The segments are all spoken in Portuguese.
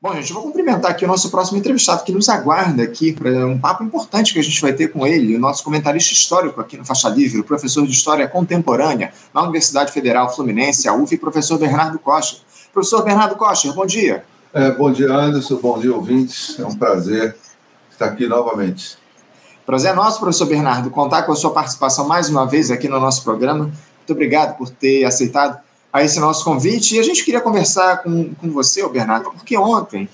Bom, gente, eu vou cumprimentar aqui o nosso próximo entrevistado que nos aguarda aqui para um papo importante que a gente vai ter com ele, o nosso comentarista histórico aqui no Faixa Livre, o professor de História Contemporânea na Universidade Federal Fluminense, a UF, professor Bernardo Costa. Professor Bernardo Costa, bom dia. É, bom dia, Anderson. Bom dia, ouvintes. É um prazer estar aqui novamente. Prazer é nosso, professor Bernardo, contar com a sua participação mais uma vez aqui no nosso programa. Muito obrigado por ter aceitado a esse nosso convite. E a gente queria conversar com, com você, Bernardo, porque ontem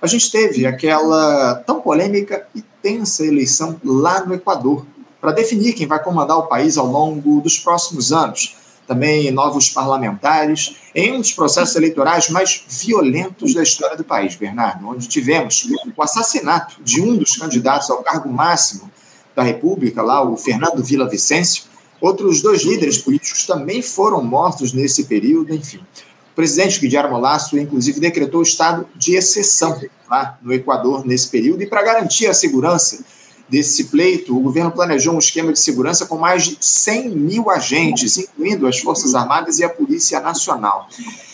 a gente teve aquela tão polêmica e tensa eleição lá no Equador para definir quem vai comandar o país ao longo dos próximos anos. Também novos parlamentares, em um dos processos eleitorais mais violentos da história do país, Bernardo, onde tivemos o assassinato de um dos candidatos ao cargo máximo da República, lá o Fernando Vila Vicêncio, Outros dois líderes políticos também foram mortos nesse período, enfim. O presidente Guilherme Lasso, inclusive, decretou o estado de exceção lá no Equador nesse período, e para garantir a segurança desse pleito, o governo planejou um esquema de segurança com mais de 100 mil agentes, incluindo as Forças Armadas e a Polícia Nacional.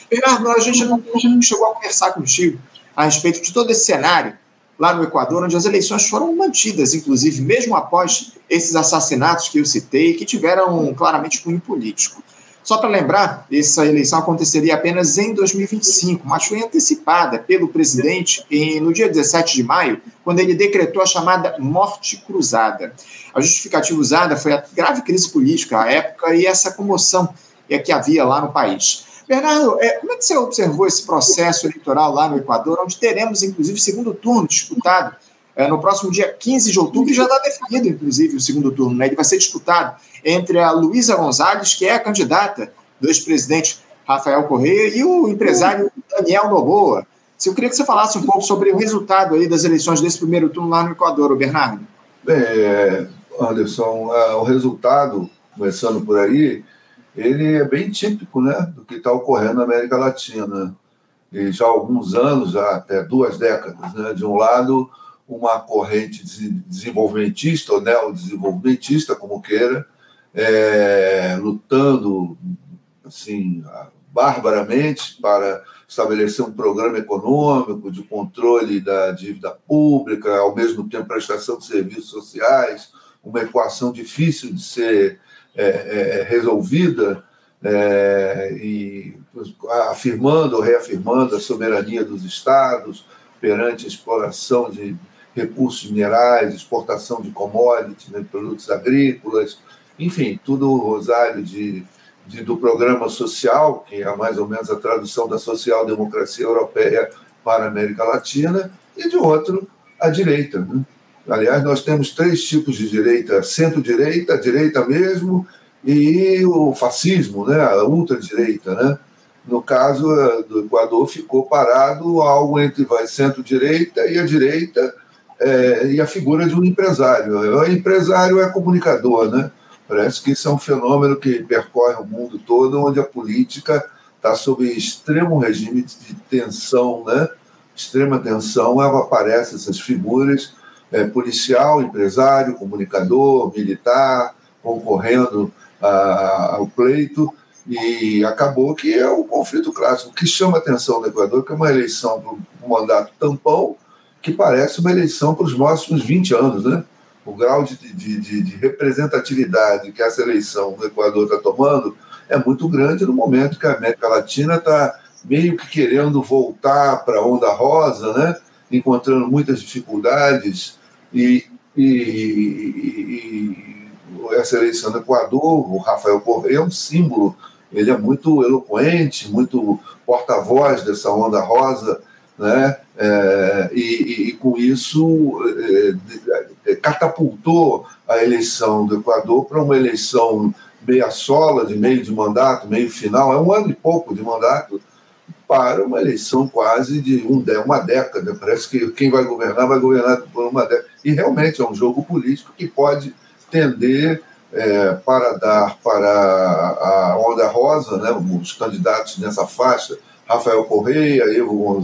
Bernardo, a gente não chegou a conversar contigo a respeito de todo esse cenário lá no Equador, onde as eleições foram mantidas, inclusive, mesmo após esses assassinatos que eu citei, que tiveram claramente cunho político. Só para lembrar, essa eleição aconteceria apenas em 2025, mas foi antecipada pelo presidente em, no dia 17 de maio, quando ele decretou a chamada morte cruzada. A justificativa usada foi a grave crise política à época e essa comoção que havia lá no país. Bernardo, é, como é que você observou esse processo eleitoral lá no Equador, onde teremos, inclusive, segundo turno disputado é, no próximo dia 15 de outubro, e já está definido, inclusive, o segundo turno, né? Ele vai ser disputado entre a Luísa Gonzalez, que é a candidata do ex-presidente Rafael Correia, e o empresário Daniel Noboa. Eu queria que você falasse um pouco sobre o resultado aí das eleições desse primeiro turno lá no Equador, Bernardo. É, Anderson, é, o resultado, começando por aí, ele é bem típico né, do que está ocorrendo na América Latina. E já há alguns anos, já até duas décadas, né, de um lado, uma corrente desenvolvimentista, ou neodesenvolvimentista, como queira, é, lutando assim, barbaramente para estabelecer um programa econômico de controle da dívida pública, ao mesmo tempo prestação de serviços sociais, uma equação difícil de ser é, é, é, resolvida é, e afirmando ou reafirmando a soberania dos estados perante a exploração de recursos minerais, exportação de commodities, né, produtos agrícolas, enfim, tudo o rosário de, de, do programa social, que é mais ou menos a tradução da social-democracia europeia para a América Latina, e de outro, a direita. Né? Aliás, nós temos três tipos de direita: centro-direita, direita mesmo, e o fascismo, né? a ultradireita. Né? No caso eh, do Equador, ficou parado algo entre centro-direita e a direita, é, e a figura de um empresário. O empresário é comunicador, né? Parece que isso é um fenômeno que percorre o mundo todo, onde a política está sob extremo regime de tensão, né? Extrema tensão, aparecem essas figuras é, policial, empresário, comunicador, militar, concorrendo a, ao pleito, e acabou que é o conflito clássico. O que chama a atenção do Equador que é uma eleição para um mandato tampão que parece uma eleição para os próximos 20 anos, né? O grau de, de, de, de representatividade que essa eleição no Equador está tomando é muito grande no momento que a América Latina está meio que querendo voltar para a onda rosa, né? encontrando muitas dificuldades e, e, e, essa eleição do Equador, o Rafael Correia é um símbolo, ele é muito eloquente, muito porta-voz dessa onda rosa, né? É, e, e, com isso é, é, catapultou a eleição do Equador para uma eleição meia sola, de meio de mandato, meio final, é um ano e pouco de mandato, para uma eleição quase de um, uma década. Parece que quem vai governar vai governar por uma década. E realmente é um jogo político que pode tender é, para dar para a onda rosa, né, os candidatos nessa faixa, Rafael Correia, Evo,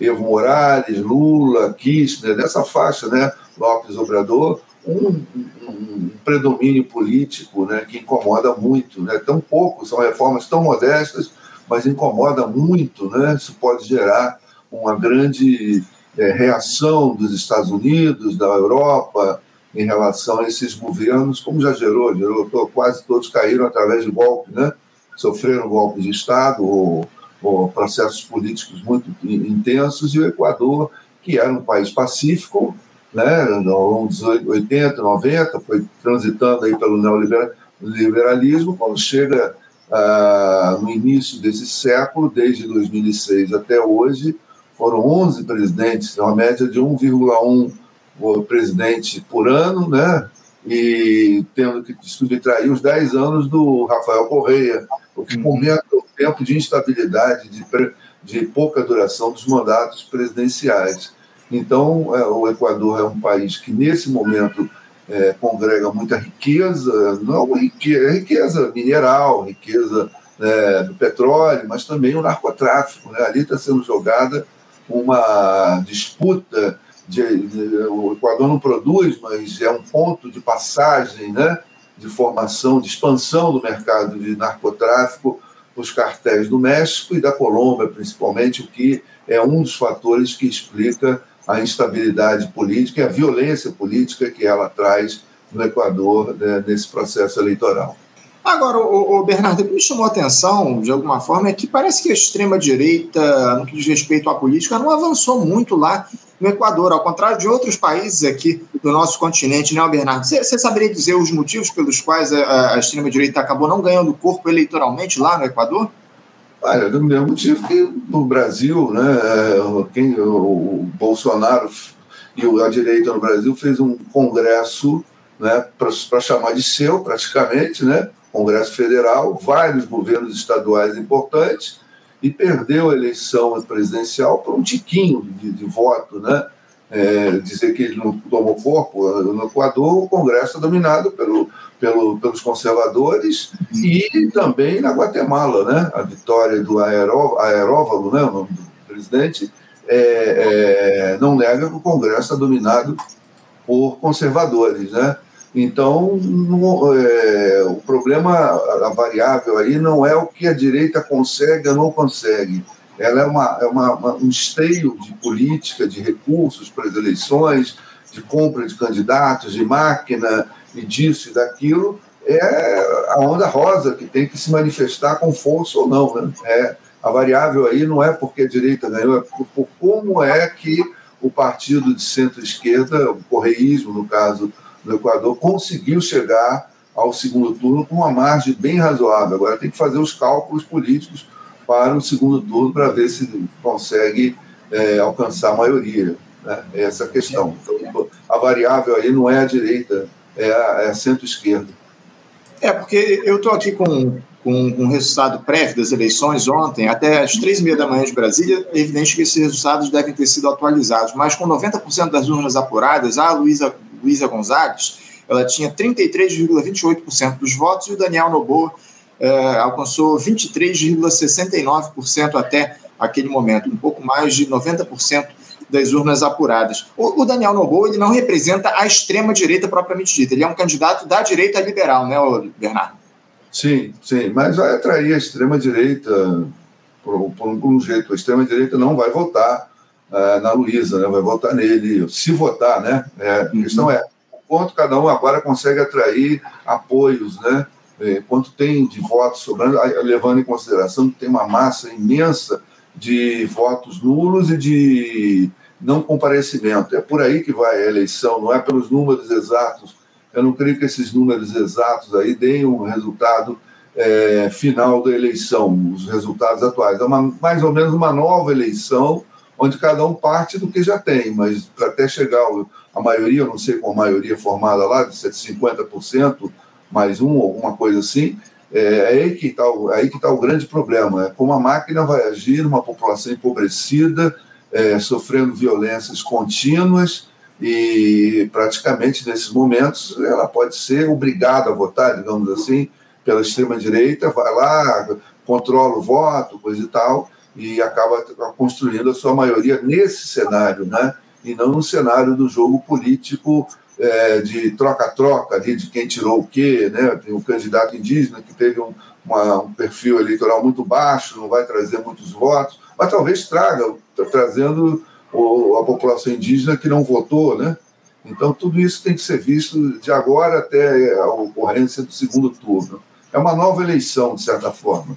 Evo Morales, Lula, Kirchner, nessa faixa, né, Lopes Obrador, um, um, predomínio político né, que incomoda muito. Né, tão pouco, são reformas tão modestas, mas incomoda muito, né? Isso pode gerar uma grande é, reação dos Estados Unidos, da Europa, em relação a esses governos, como já gerou, gerou quase todos caíram através de golpes, né? sofreram golpes de Estado ou, ou processos políticos muito intensos, e o Equador, que era um país pacífico, né, nos 80, 90, foi transitando aí pelo neoliberalismo, quando chega ah, no início desse século, desde 2006 até hoje, foram 11 presidentes, uma média de 1,1 presidente por ano, né? e tendo que subtrair os 10 anos do Rafael Correia, o que comenta o tempo de instabilidade, de, de pouca duração dos mandatos presidenciais. Então, é, o Equador é um país que, nesse momento, é, congrega muita riqueza, não riqueza, riqueza mineral, riqueza né, do petróleo, mas também o narcotráfico. Né? Ali está sendo jogada uma disputa de, de, o Equador não produz, mas é um ponto de passagem, né, de formação, de expansão do mercado de narcotráfico, os cartéis do México e da Colômbia, principalmente, o que é um dos fatores que explica a instabilidade política e a violência política que ela traz no Equador né, nesse processo eleitoral. Agora, o, o Bernardo, o que me chamou a atenção, de alguma forma, é que parece que a extrema-direita, no que diz respeito à política, não avançou muito lá no Equador, ao contrário de outros países aqui do nosso continente, né, Bernardo? Você, saberia dizer os motivos pelos quais a, a extrema-direita acabou não ganhando corpo eleitoralmente lá no Equador? Olha, do mesmo motivo que no Brasil, né, quem, o Bolsonaro e a direita no Brasil fez um congresso né, para chamar de seu, praticamente, né, Congresso Federal, vários governos estaduais importantes, e perdeu a eleição presidencial por um tiquinho de, de voto, né? É, dizer que ele não tomou corpo. No Equador, o Congresso é dominado pelo, pelo, pelos conservadores e também na Guatemala, né? A vitória do Aeró, Aeróvalo, né? o nome do presidente, é, é, não nega que o Congresso é dominado por conservadores, né? Então, no, é, o problema, a variável aí não é o que a direita consegue ou não consegue. Ela é, uma, é uma, uma, um esteio de política, de recursos para as eleições, de compra de candidatos, de máquina, e disso e daquilo. É a onda rosa que tem que se manifestar com força ou não. Né? É, a variável aí não é porque a direita ganhou, é por, por como é que o partido de centro-esquerda, o correísmo, no caso do Equador conseguiu chegar ao segundo turno com uma margem bem razoável. Agora tem que fazer os cálculos políticos para o segundo turno para ver se consegue é, alcançar a maioria. Né? Essa é a questão. Então, a variável aí não é a direita, é a, é a centro-esquerda. É, porque eu estou aqui com, com um resultado prévio das eleições ontem, até às três e meia da manhã de Brasília, é evidente que esses resultados devem ter sido atualizados, mas com 90% das urnas apuradas, a Luísa Luísa Gonzalez, ela tinha 33,28% dos votos e o Daniel Noboa eh, alcançou 23,69% até aquele momento, um pouco mais de 90% das urnas apuradas. O, o Daniel Noboa ele não representa a extrema-direita propriamente dita, ele é um candidato da direita liberal, né, Bernardo? Sim, sim, mas vai atrair a extrema-direita por, por, por um jeito. A extrema-direita não vai votar uh, na Luísa, né? vai votar nele, se votar, né? É, a questão é quanto cada um agora consegue atrair apoios, né? É, quanto tem de votos sobrando, levando em consideração que tem uma massa imensa de votos nulos e de não comparecimento. É por aí que vai a eleição, não é pelos números exatos. Eu não creio que esses números exatos aí deem um resultado é, final da eleição, os resultados atuais. É uma, mais ou menos uma nova eleição onde cada um parte do que já tem, mas até chegar a maioria, eu não sei qual maioria formada lá, de 50% mais um, alguma coisa assim, é, é aí que está o, é aí que tá o grande problema, é como a máquina vai agir numa população empobrecida, é, sofrendo violências contínuas, e praticamente nesses momentos ela pode ser obrigada a votar, digamos assim, pela extrema-direita, vai lá, controla o voto, coisa e tal, e acaba construindo a sua maioria nesse cenário, né? e não no cenário do jogo político é, de troca-troca ali de quem tirou o quê, né? Tem um candidato indígena que teve um, uma, um perfil eleitoral muito baixo, não vai trazer muitos votos, mas talvez traga tá trazendo o, a população indígena que não votou, né? Então, tudo isso tem que ser visto de agora até a ocorrência do segundo turno. É uma nova eleição, de certa forma.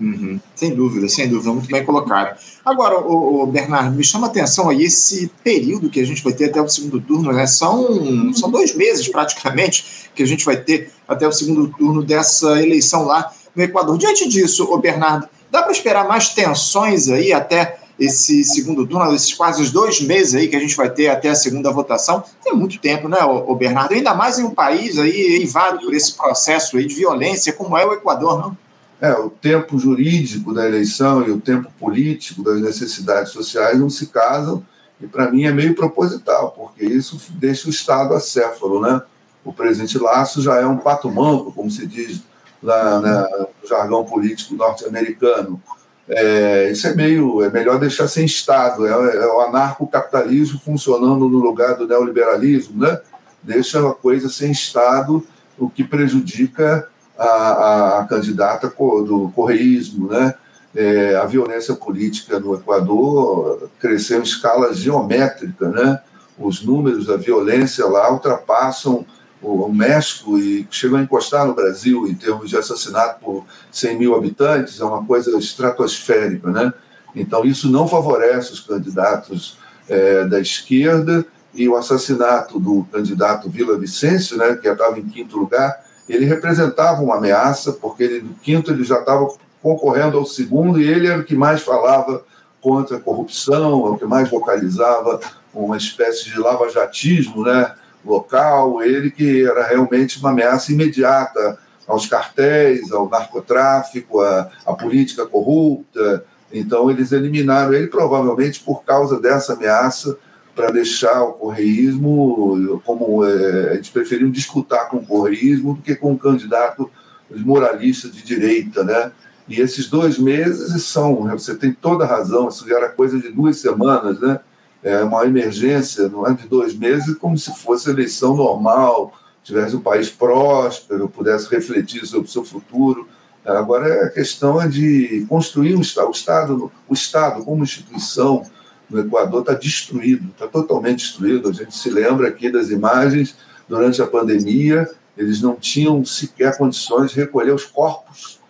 Uhum. Sem dúvida, sem dúvida, muito bem colocado. Agora, o, o, Bernardo, me chama a atenção aí esse período que a gente vai ter até o segundo turno, né? São, são dois meses praticamente que a gente vai ter até o segundo turno dessa eleição lá no Equador. Diante disso, o Bernardo, dá para esperar mais tensões aí até esse segundo turno, esses quase dois meses aí que a gente vai ter até a segunda votação? Tem muito tempo, né, o, Bernardo? Ainda mais em um país aí eivado por esse processo aí de violência como é o Equador, não? É, o tempo jurídico da eleição e o tempo político das necessidades sociais não se casam, e para mim é meio proposital, porque isso deixa o Estado acéfalo, né? O presidente Laço já é um pato manco, como se diz lá no jargão político norte-americano. É, isso é meio é melhor deixar sem Estado, é, é o anarcocapitalismo funcionando no lugar do neoliberalismo, né? Deixa a coisa sem Estado, o que prejudica a, a candidata do correísmo, né? É, a violência política no Equador cresceu em escala geométrica, né? Os números da violência lá ultrapassam o México e chegam a encostar no Brasil em termos de assassinato por 100 mil habitantes, é uma coisa estratosférica, né? Então isso não favorece os candidatos é, da esquerda e o assassinato do candidato Vila Vicêncio, né, que estava em quinto lugar, ele representava uma ameaça, porque ele, no quinto ele já estava concorrendo ao segundo e ele era o que mais falava contra a corrupção, é o que mais vocalizava uma espécie de lava-jatismo né, local, ele que era realmente uma ameaça imediata aos cartéis, ao narcotráfico, à política corrupta. Então, eles eliminaram ele, provavelmente por causa dessa ameaça, para deixar o correísmo como é, eles preferiam disputar com o correísmo do que com um candidato moralista de direita, né? E esses dois meses são, você tem toda a razão, isso era coisa de duas semanas, né? É uma emergência, não é de dois meses, como se fosse eleição normal, tivesse um país próspero, pudesse refletir sobre o seu futuro. Agora a questão é de construir um o Estado, o Estado como instituição, no Equador está destruído, está totalmente destruído. A gente se lembra aqui das imagens durante a pandemia, eles não tinham sequer condições de recolher os corpos.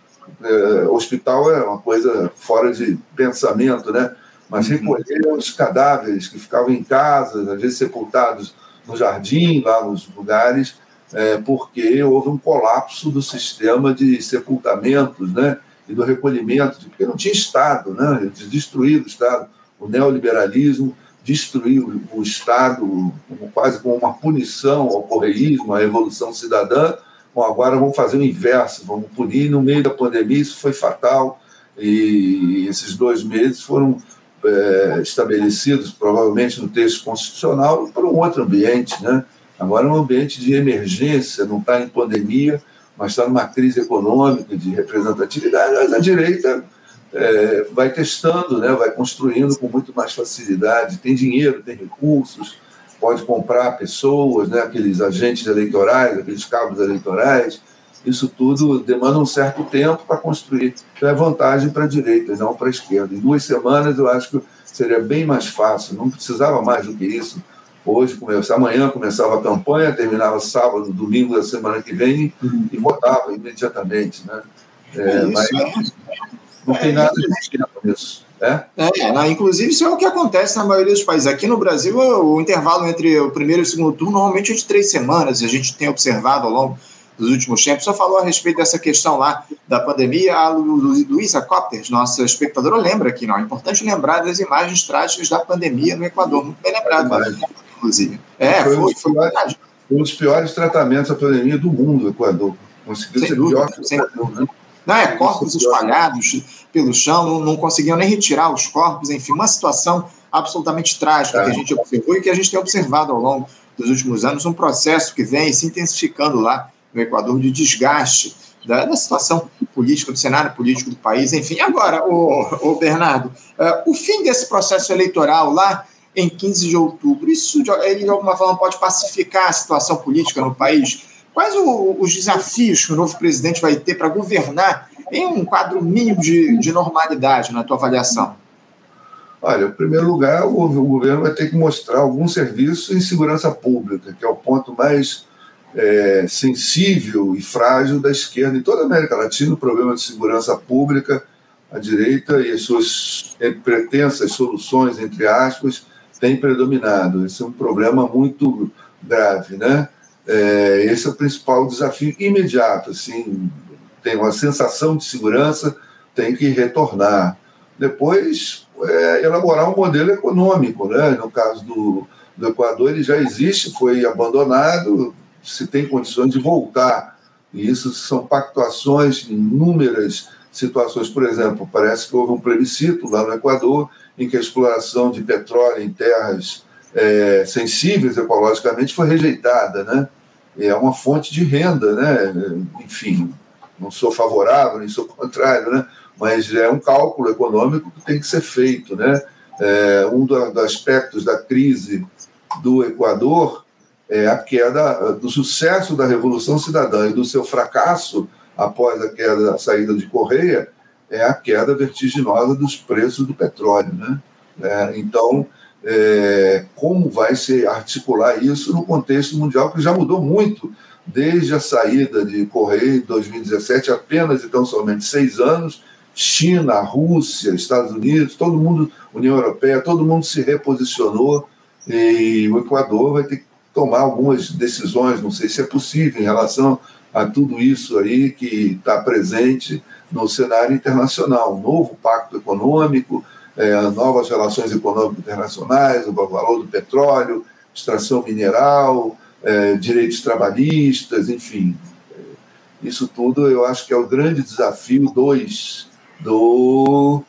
É, hospital é uma coisa fora de pensamento, né? Mas uhum. recolher os cadáveres que ficavam em casa, às vezes sepultados no jardim, lá nos lugares, é, porque houve um colapso do sistema de sepultamentos, né? E do recolhimento, porque não tinha Estado, né? Eles destruíram o Estado o neoliberalismo destruiu o Estado quase como uma punição ao correísmo, à revolução cidadã. Bom, agora vamos fazer o inverso, vamos punir. No meio da pandemia, isso foi fatal, e esses dois meses foram é, estabelecidos, provavelmente no texto constitucional, para um outro ambiente. Né? Agora é um ambiente de emergência, não está em pandemia, mas está numa crise econômica, de representatividade. Mas a direita é, vai testando, né, vai construindo com muito mais facilidade. Tem dinheiro, tem recursos, pode comprar pessoas, né, aqueles agentes eleitorais, aqueles cabos eleitorais. Isso tudo demanda um certo tempo para construir. Então é vantagem para a direita e não para a esquerda. Em duas semanas eu acho que seria bem mais fácil, não precisava mais do que isso. Hoje, começa, amanhã começava a campanha, terminava sábado, domingo da semana que vem uhum. e votava imediatamente. Né? É, é mas, não tem nada de com isso. É? É, inclusive, isso é o que acontece na maioria dos países. Aqui no Brasil, o intervalo entre o primeiro e o segundo turno normalmente é de três semanas. A gente tem observado ao longo dos últimos tempos. Só falou a respeito dessa questão lá da pandemia. A Luísa Copters, nossa espectadora, lembra aqui, não? É importante lembrar das imagens trágicas da pandemia no Equador. Muito bem lembrado, inclusive. É, foi, foi, foi, foi um dos piores tratamentos da pandemia do mundo, o Equador. Conseguiu sem ser dúvida, pior que o Equador, né? Né? corpos espalhados pelo chão, não, não, conseguiam nem retirar os corpos, enfim, uma situação absolutamente trágica é. que a gente observou e que a gente tem observado ao longo dos últimos anos, um processo que vem se intensificando lá no Equador de desgaste da, da situação política, do cenário político do país, enfim. Agora, o, o Bernardo, uh, o fim desse processo eleitoral lá em 15 de outubro, isso ele de alguma forma pode pacificar a situação política no país? Quais o, os desafios que o novo presidente vai ter para governar em um quadro mínimo de, de normalidade, na tua avaliação? Olha, em primeiro lugar, o, o governo vai ter que mostrar algum serviço em segurança pública, que é o ponto mais é, sensível e frágil da esquerda. Em toda a América Latina, o problema de segurança pública, a direita e as suas pretensas soluções, entre aspas, tem predominado. Esse é um problema muito grave, né? É, esse é o principal desafio imediato. Assim, tem uma sensação de segurança, tem que retornar. Depois, é, elaborar um modelo econômico, né? No caso do, do Equador, ele já existe, foi abandonado, se tem condições de voltar. E isso são pactuações em inúmeras situações. Por exemplo, parece que houve um plebiscito lá no Equador em que a exploração de petróleo em terras é, sensíveis ecologicamente foi rejeitada, né? É uma fonte de renda, né? Enfim, não sou favorável, nem sou contrário, né? Mas é um cálculo econômico que tem que ser feito, né? É, um dos aspectos da crise do Equador é a queda do sucesso da Revolução Cidadã e do seu fracasso após a queda, a saída de Correia, é a queda vertiginosa dos preços do petróleo, né? É, então, é, como vai se articular isso no contexto mundial que já mudou muito desde a saída de Correia em 2017, apenas então somente seis anos, China, Rússia, Estados Unidos, todo mundo, União Europeia, todo mundo se reposicionou e o Equador vai ter que tomar algumas decisões, não sei se é possível, em relação a tudo isso aí que está presente no cenário internacional. Um novo pacto econômico, é, novas relações econômicas internacionais, o valor do petróleo, extração mineral, é, direitos trabalhistas, enfim. Isso tudo eu acho que é o grande desafio dois do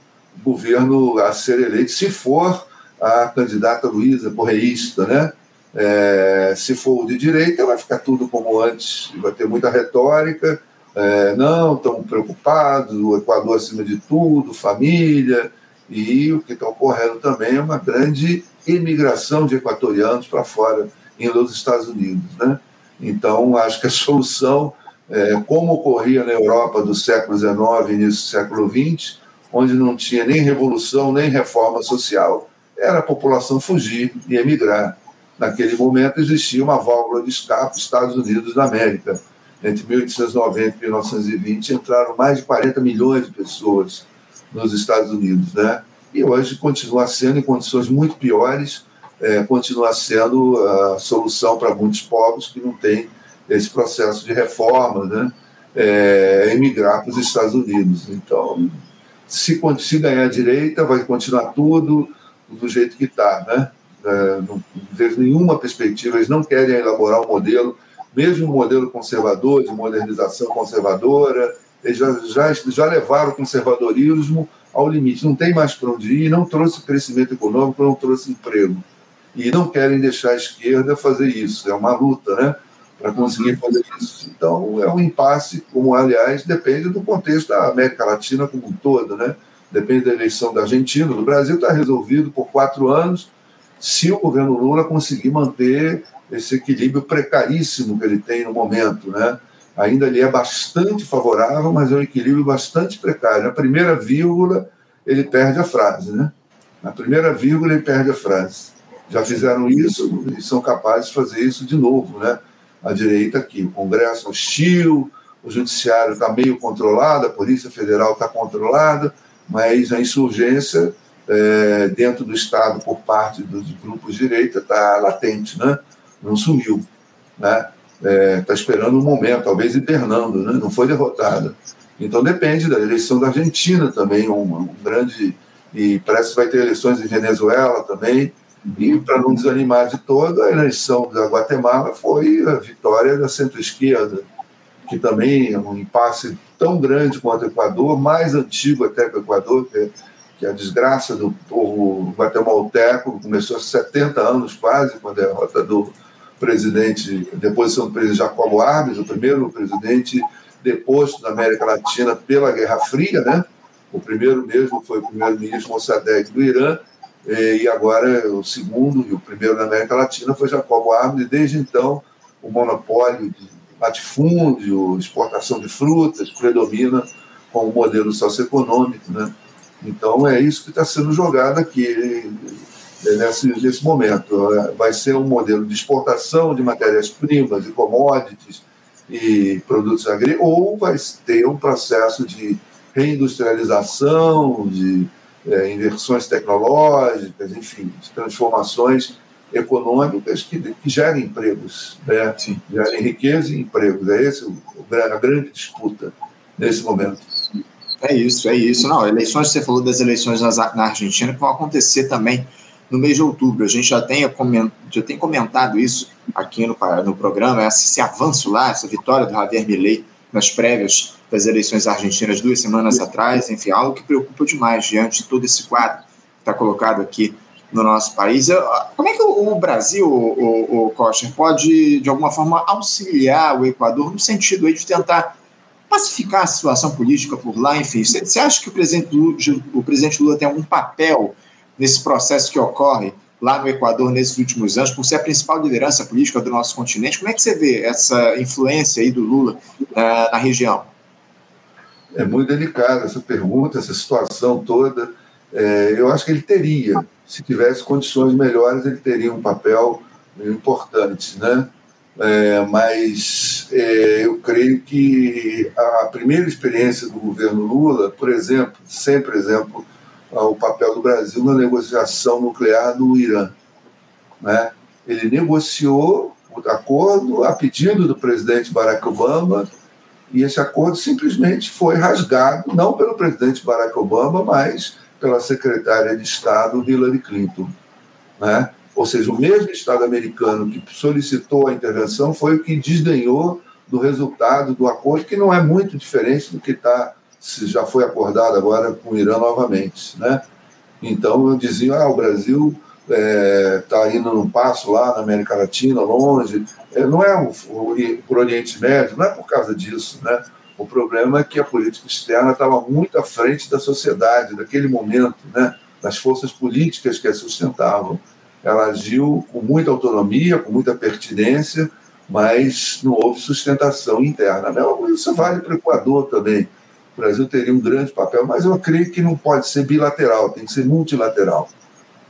governo a ser eleito, se for a candidata Luísa Correísta, né? É, se for de direita, vai ficar tudo como antes, vai ter muita retórica. É, não, estão preocupados, o Equador acima de tudo, família, e o que está ocorrendo também é uma grande imigração de equatorianos para fora, aos Estados Unidos. Né? Então, acho que a solução, é, como ocorria na Europa do século XIX início do século XX, onde não tinha nem revolução, nem reforma social, era a população fugir e emigrar naquele momento existia uma válvula de escape Estados Unidos da América. Entre 1890 e 1920 entraram mais de 40 milhões de pessoas nos Estados Unidos, né? E hoje continua sendo em condições muito piores, é, continua sendo a solução para muitos povos que não têm esse processo de reforma, né? É, emigrar para os Estados Unidos. Então, se, se ganhar a direita, vai continuar tudo do jeito que está, né? É, não vejo nenhuma perspectiva, eles não querem elaborar um modelo, mesmo um modelo conservador, de modernização conservadora, já, já, já levaram o conservadorismo ao limite, não tem mais para onde ir, não trouxe crescimento econômico, não trouxe emprego. E não querem deixar a esquerda fazer isso, é uma luta, né? Para conseguir uhum. fazer isso. Então, é um impasse, como, aliás, depende do contexto da América Latina como um todo, né? Depende da eleição da Argentina. No Brasil está resolvido por quatro anos, se o governo Lula conseguir manter esse equilíbrio precaríssimo que ele tem no momento, né? Ainda ele é bastante favorável, mas é um equilíbrio bastante precário. Na primeira vírgula, ele perde a frase, né? Na primeira vírgula, ele perde a frase. Já fizeram isso e são capazes de fazer isso de novo, né? A direita aqui, o Congresso hostil, o Judiciário está meio controlado, a Polícia Federal está controlada, mas a insurgência é, dentro do Estado por parte dos grupos de direita está latente, né? não sumiu. Né? Está é, tá esperando um momento, talvez hibernando, né? não foi derrotada. Então depende da eleição da Argentina também, um, um grande. E parece que vai ter eleições em Venezuela também. E para não desanimar de todo, a eleição da Guatemala foi a vitória da centro-esquerda, que também é um impasse tão grande quanto o Equador, mais antigo até que o Equador, que é que a desgraça do povo guatemalteco começou há 70 anos quase, com a derrota do presidente, deposição do presidente Jacobo Arbenz, o primeiro presidente deposto da América Latina pela Guerra Fria, né? O primeiro mesmo foi o primeiro-ministro Mossadegh do Irã, e agora o segundo e o primeiro na América Latina foi Jacobo Arbenz, e desde então o monopólio de latifúndio, exportação de frutas, predomina como modelo socioeconômico, né? Então, é isso que está sendo jogado aqui é, nesse, nesse momento. Vai ser um modelo de exportação de matérias-primas e commodities e produtos agrícolas, ou vai ter um processo de reindustrialização, de é, inversões tecnológicas, enfim, de transformações econômicas que, que gerem empregos, né? gerem riqueza e empregos. É esse a grande disputa nesse momento. É isso, é isso. Não, eleições, você falou das eleições na Argentina, que vão acontecer também no mês de outubro. A gente já tem, já tem comentado isso aqui no, no programa, esse, esse avanço lá, essa vitória do Javier Milei nas prévias das eleições argentinas duas semanas atrás, enfim, algo que preocupa demais diante de todo esse quadro que está colocado aqui no nosso país. Como é que o Brasil, o, o pode, de alguma forma, auxiliar o Equador no sentido aí de tentar pacificar a situação política por lá, enfim. Você acha que o presidente, Lula, o presidente Lula tem algum papel nesse processo que ocorre lá no Equador nesses últimos anos, por ser a principal liderança política do nosso continente? Como é que você vê essa influência aí do Lula uh, na região? É muito delicada essa pergunta, essa situação toda. É, eu acho que ele teria, se tivesse condições melhores, ele teria um papel importante, né? É, mas é, eu creio que a primeira experiência do governo Lula, por exemplo, sempre exemplo, o papel do Brasil na negociação nuclear do Irã. Né? Ele negociou o acordo a pedido do presidente Barack Obama e esse acordo simplesmente foi rasgado, não pelo presidente Barack Obama, mas pela secretária de Estado Hillary Clinton. Né? Ou seja, o mesmo Estado americano que solicitou a intervenção foi o que desdenhou do resultado do acordo, que não é muito diferente do que está se já foi acordado agora com o Irã novamente, né? Então eu dizia, ah, o Brasil está é, tá indo num passo lá na América Latina, longe. É, não é o, por Oriente Médio, não é por causa disso, né? O problema é que a política externa estava muito à frente da sociedade, daquele momento, né? Das forças políticas que a sustentavam. Ela agiu com muita autonomia, com muita pertinência, mas não houve sustentação interna. Isso vale para o Equador também. O Brasil teria um grande papel, mas eu creio que não pode ser bilateral, tem que ser multilateral.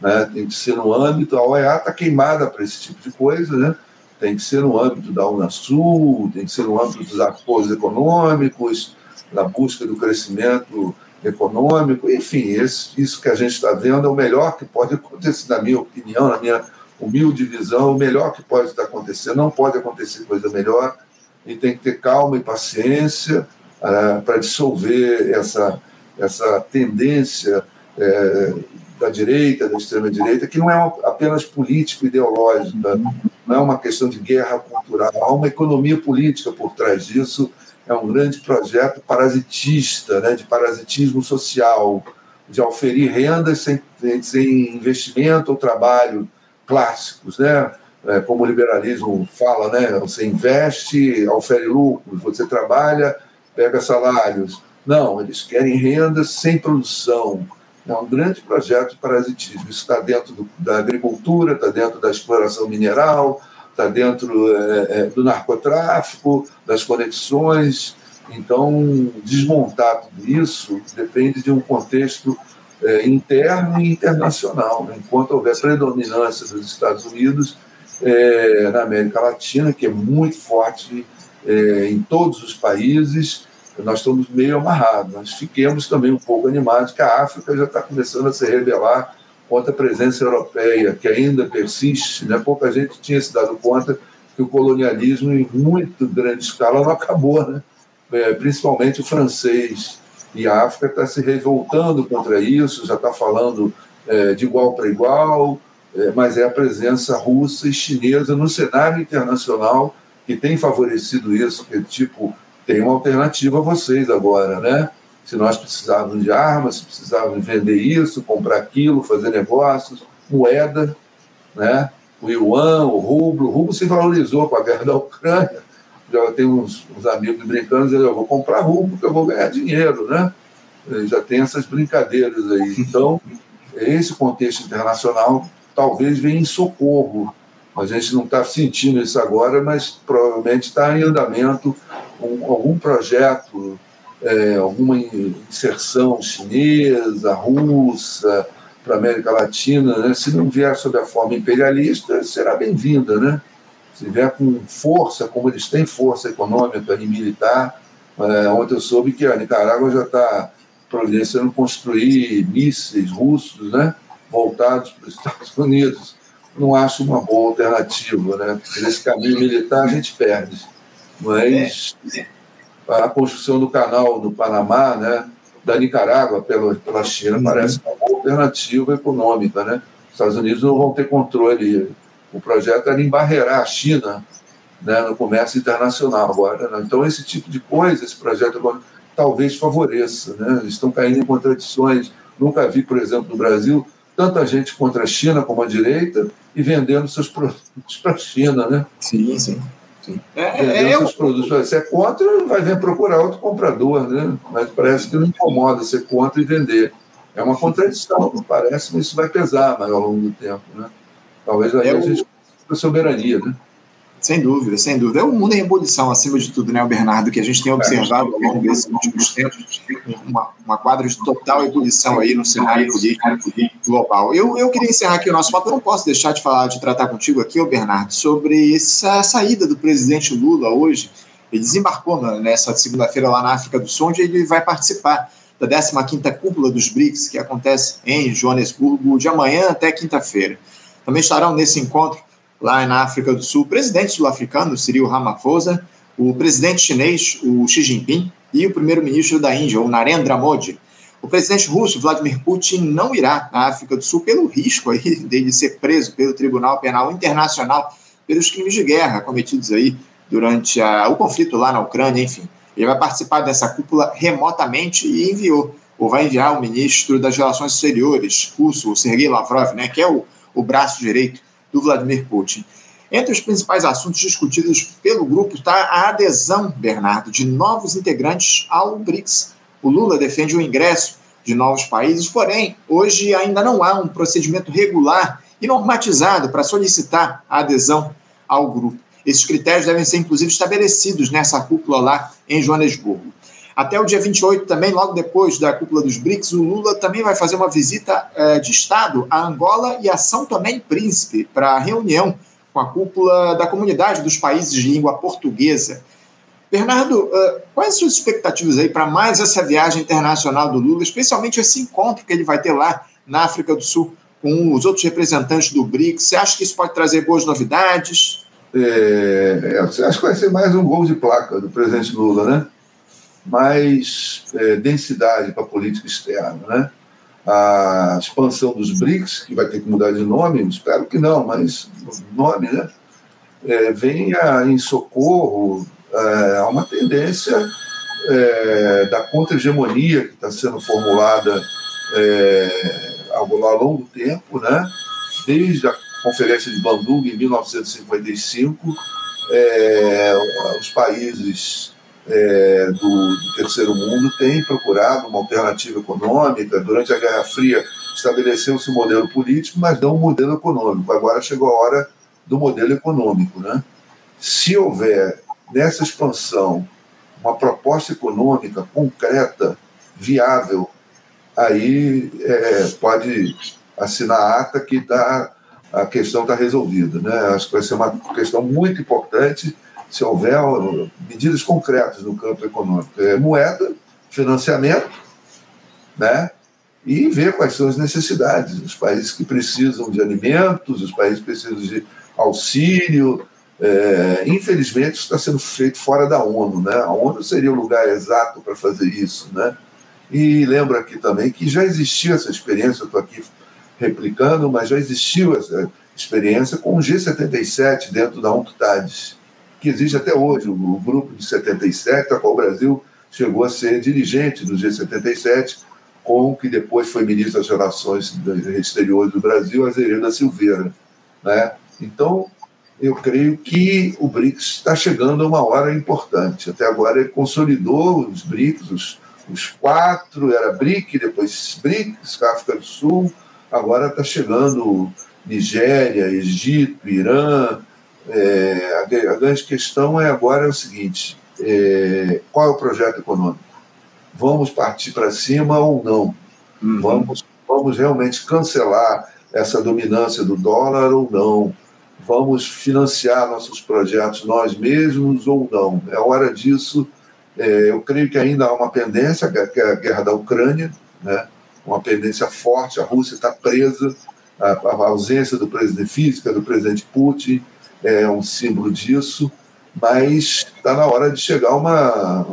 Né? Tem que ser no âmbito, a OEA está queimada para esse tipo de coisa, né? tem que ser no âmbito da Unasul, tem que ser no âmbito dos acordos econômicos, da busca do crescimento econômico, enfim, esse, isso que a gente está vendo é o melhor que pode acontecer, na minha opinião, na minha humilde visão, o melhor que pode estar acontecendo, não pode acontecer coisa melhor, e tem que ter calma e paciência, uh, para dissolver essa, essa tendência uh, da direita, da extrema-direita, que não é apenas político-ideológica, não é uma questão de guerra cultural, há uma economia política por trás disso, é um grande projeto parasitista, né, de parasitismo social, de oferir rendas sem, sem investimento ou trabalho clássicos, né? É, como o liberalismo fala, né? Você investe, ofere lucros, você trabalha, pega salários. Não, eles querem renda sem produção. É um grande projeto de parasitismo. Isso está dentro do, da agricultura, está dentro da exploração mineral, está dentro é, é, do narcotráfico, das conexões. Então, desmontar tudo isso depende de um contexto é, interno e internacional. Né? Enquanto houver predominância dos Estados Unidos é, na América Latina, que é muito forte é, em todos os países, nós estamos meio amarrados. Nós fiquemos também um pouco animados que a África já está começando a se rebelar contra a presença europeia, que ainda persiste. Né? Pouca gente tinha se dado conta que o colonialismo, em muito grande escala, não acabou, né? É, principalmente o francês. E a África está se revoltando contra isso, já está falando é, de igual para igual, é, mas é a presença russa e chinesa no cenário internacional que tem favorecido isso, que tipo, tem uma alternativa a vocês agora, né? Se nós precisarmos de armas, se precisarmos vender isso, comprar aquilo, fazer negócios, moeda, né? O yuan, o rublo, o rublo se valorizou com a guerra da Ucrânia. Já tem uns, uns amigos brincando, dizendo, eu vou comprar rublo porque eu vou ganhar dinheiro, né? Já tem essas brincadeiras aí. Então, esse contexto internacional talvez venha em socorro a gente não está sentindo isso agora, mas provavelmente está em andamento um, algum projeto é, alguma inserção chinesa, russa, para a América Latina, né? se não vier sob a forma imperialista, será bem-vinda. Né? Se vier com força, como eles têm força econômica e militar, é, ontem eu soube que a Nicarágua já está providenciando construir mísseis russos né? voltados para os Estados Unidos. Não acho uma boa alternativa. Né? Nesse caminho militar a gente perde. Mas a construção do canal do Panamá, né? da Nicarágua pela, pela China, parece uma boa alternativa econômica. Né? Os Estados Unidos não vão ter controle. O projeto era embarrear a China né, no comércio internacional agora. Né? Então, esse tipo de coisa, esse projeto talvez favoreça. Né? Estão caindo em contradições. Nunca vi, por exemplo, no Brasil, tanta gente contra a China como a direita e vendendo seus produtos para a China. Né? Sim, sim. Sim. É, é, é, produtos. Se é contra, vai vir procurar outro comprador, né? Mas parece que não incomoda ser contra e vender. É uma contradição, não parece, mas isso vai pesar mais ao longo do tempo, né? Talvez aí é a gente a soberania, né? Sem dúvida, sem dúvida. É um mundo em ebulição, acima de tudo, né, Bernardo, que a gente tem observado ao longo desses últimos tempos, uma, uma quadra de total ebulição aí no cenário político global. Eu, eu queria encerrar aqui o nosso papo, eu não posso deixar de falar, de tratar contigo aqui, ô Bernardo, sobre essa saída do presidente Lula hoje. Ele desembarcou nessa segunda-feira lá na África do Sul, onde ele vai participar da 15ª Cúpula dos BRICS, que acontece em Joanesburgo, de amanhã até quinta-feira. Também estarão nesse encontro lá na África do Sul, o presidente sul-africano, Cyril Ramaphosa, o presidente chinês, o Xi Jinping, e o primeiro-ministro da Índia, o Narendra Modi. O presidente russo, Vladimir Putin, não irá à África do Sul pelo risco aí dele ser preso pelo Tribunal Penal Internacional pelos crimes de guerra cometidos aí durante a, o conflito lá na Ucrânia, enfim. Ele vai participar dessa cúpula remotamente e enviou, ou vai enviar o ministro das Relações Exteriores russo, o Sergei Lavrov, né, que é o, o braço direito do Vladimir Putin. Entre os principais assuntos discutidos pelo grupo está a adesão, Bernardo, de novos integrantes ao BRICS. O Lula defende o ingresso de novos países, porém, hoje ainda não há um procedimento regular e normatizado para solicitar a adesão ao grupo. Esses critérios devem ser, inclusive, estabelecidos nessa cúpula lá em Joanesburgo. Até o dia 28, também, logo depois da cúpula dos BRICS, o Lula também vai fazer uma visita eh, de Estado a Angola e a São Tomé e Príncipe para a reunião com a cúpula da comunidade dos países de língua portuguesa. Bernardo, uh, quais as suas expectativas aí para mais essa viagem internacional do Lula, especialmente esse encontro que ele vai ter lá na África do Sul com os outros representantes do BRICS? Você acha que isso pode trazer boas novidades? É, acho que vai ser mais um gol de placa do presidente Lula, né? Mais é, densidade para a política externa. Né? A expansão dos BRICS, que vai ter que mudar de nome, espero que não, mas nome, né? É, venha em socorro é, a uma tendência é, da contra-hegemonia que está sendo formulada ao, longo tempo, né? desde a Conferência de Bandung, em 1955, é, os países é, do, do, terceiro mundo tem procurado uma alternativa econômica. Durante a Guerra Fria estabeleceu-se um modelo político, mas não um modelo econômico. Agora chegou a hora do modelo econômico. Né? Se houver nessa expansão uma proposta econômica concreta, viável, aí é, pode assinar a ata que tá, a questão está resolvida. Né? Acho que vai ser uma questão muito importante se houver medidas concretas no campo econômico. É moeda, financiamento, né? e ver quais são as necessidades. Os países que precisam de alimentos, os países que precisam de auxílio. É, infelizmente, está sendo feito fora da ONU. Né? A ONU seria o lugar exato para fazer isso. Né? E lembro aqui também que já existiu essa experiência, estou aqui replicando, mas já existiu essa experiência com o G77 dentro da UNCTAD que existe até hoje, o, grupo de 77, a qual o Brasil chegou a ser dirigente do G77, com o que depois foi ministro das Relações Exteriores do Brasil, Azerina Silveira. Né? Então, eu creio que o BRICS está chegando a uma hora importante. Até agora ele consolidou os BRICS, os, os quatro, era BRIC, depois BRICS, África do Sul, agora está chegando Nigéria, Egito, Irã, é, a, a, grande questão é agora é o seguinte: é, qual é o projeto econômico? vamos partir para cima ou não. Uhum. Vamos, vamos realmente cancelar essa dominância do dólar ou não. Vamos financiar nossos projetos nós mesmos ou não. É hora disso. É, eu creio que ainda há uma pendência, que é a guerra da Ucrânia, né? uma pendência forte. A Rússia está presa. A, a ausência do presidente física do presidente Putin é um símbolo disso. Mas está na hora de chegar uma.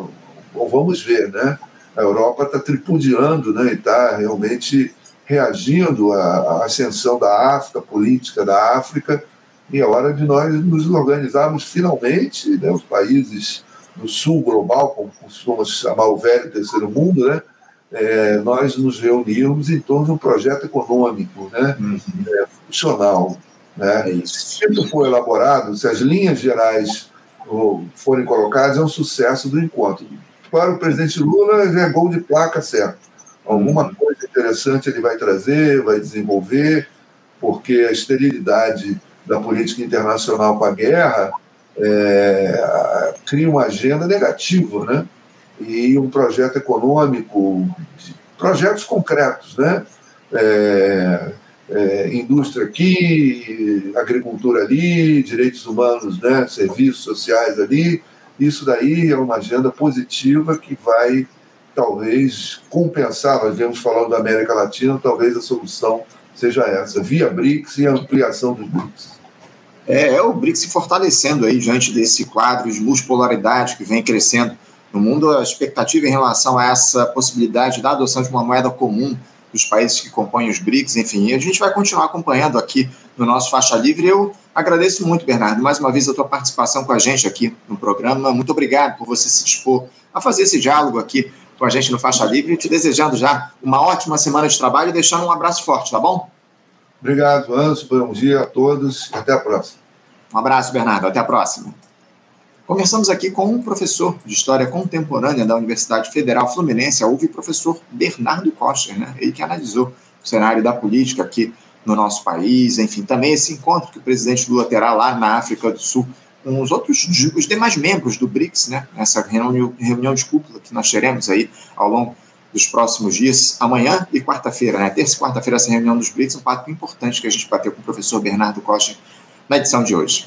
Ou vamos ver, né? A Europa está tripudiando né? e está realmente reagindo à ascensão da África, política da África, e é hora de nós nos organizarmos finalmente, né, os países do sul global, como costumamos chamar o velho terceiro mundo, né, é, nós nos reunirmos em torno de um projeto econômico, né, uhum. é, funcional. Né. É se isso for elaborado, se as linhas gerais forem colocadas, é um sucesso do encontro. Para o presidente Lula, é gol de placa certo. Alguma uhum. coisa interessante ele vai trazer, vai desenvolver, porque a esterilidade da política internacional com a guerra é, cria uma agenda negativa, né? E um projeto econômico, projetos concretos, né? É, é, indústria aqui, agricultura ali, direitos humanos, né? serviços sociais ali. Isso daí é uma agenda positiva que vai talvez compensar, nós viemos falando da América Latina, talvez a solução seja essa, via BRICS e ampliação dos BRICS. É, é o BRICS se fortalecendo aí diante desse quadro de multipolaridade que vem crescendo no mundo. A expectativa em relação a essa possibilidade da adoção de uma moeda comum dos países que compõem os BRICS, enfim, a gente vai continuar acompanhando aqui no nosso Faixa Livre. Eu agradeço muito, Bernardo, mais uma vez a tua participação com a gente aqui no programa. Muito obrigado por você se dispor a fazer esse diálogo aqui com a gente no Faixa Livre, te desejando já uma ótima semana de trabalho e deixando um abraço forte, tá bom? Obrigado, Anso. Bom dia a todos. Até a próxima. Um abraço, Bernardo. Até a próxima. Conversamos aqui com um professor de História Contemporânea da Universidade Federal Fluminense, a professor Bernardo Costa, né? ele que analisou o cenário da política aqui no nosso país, enfim, também esse encontro que o presidente Lula terá lá na África do Sul com os outros, os demais membros do BRICS, né? Essa reunião, reunião de cúpula que nós teremos aí ao longo dos próximos dias, amanhã e quarta-feira, né? Terça e quarta-feira, essa reunião dos BRICS, um papo importante que a gente bateu com o professor Bernardo Costa na edição de hoje.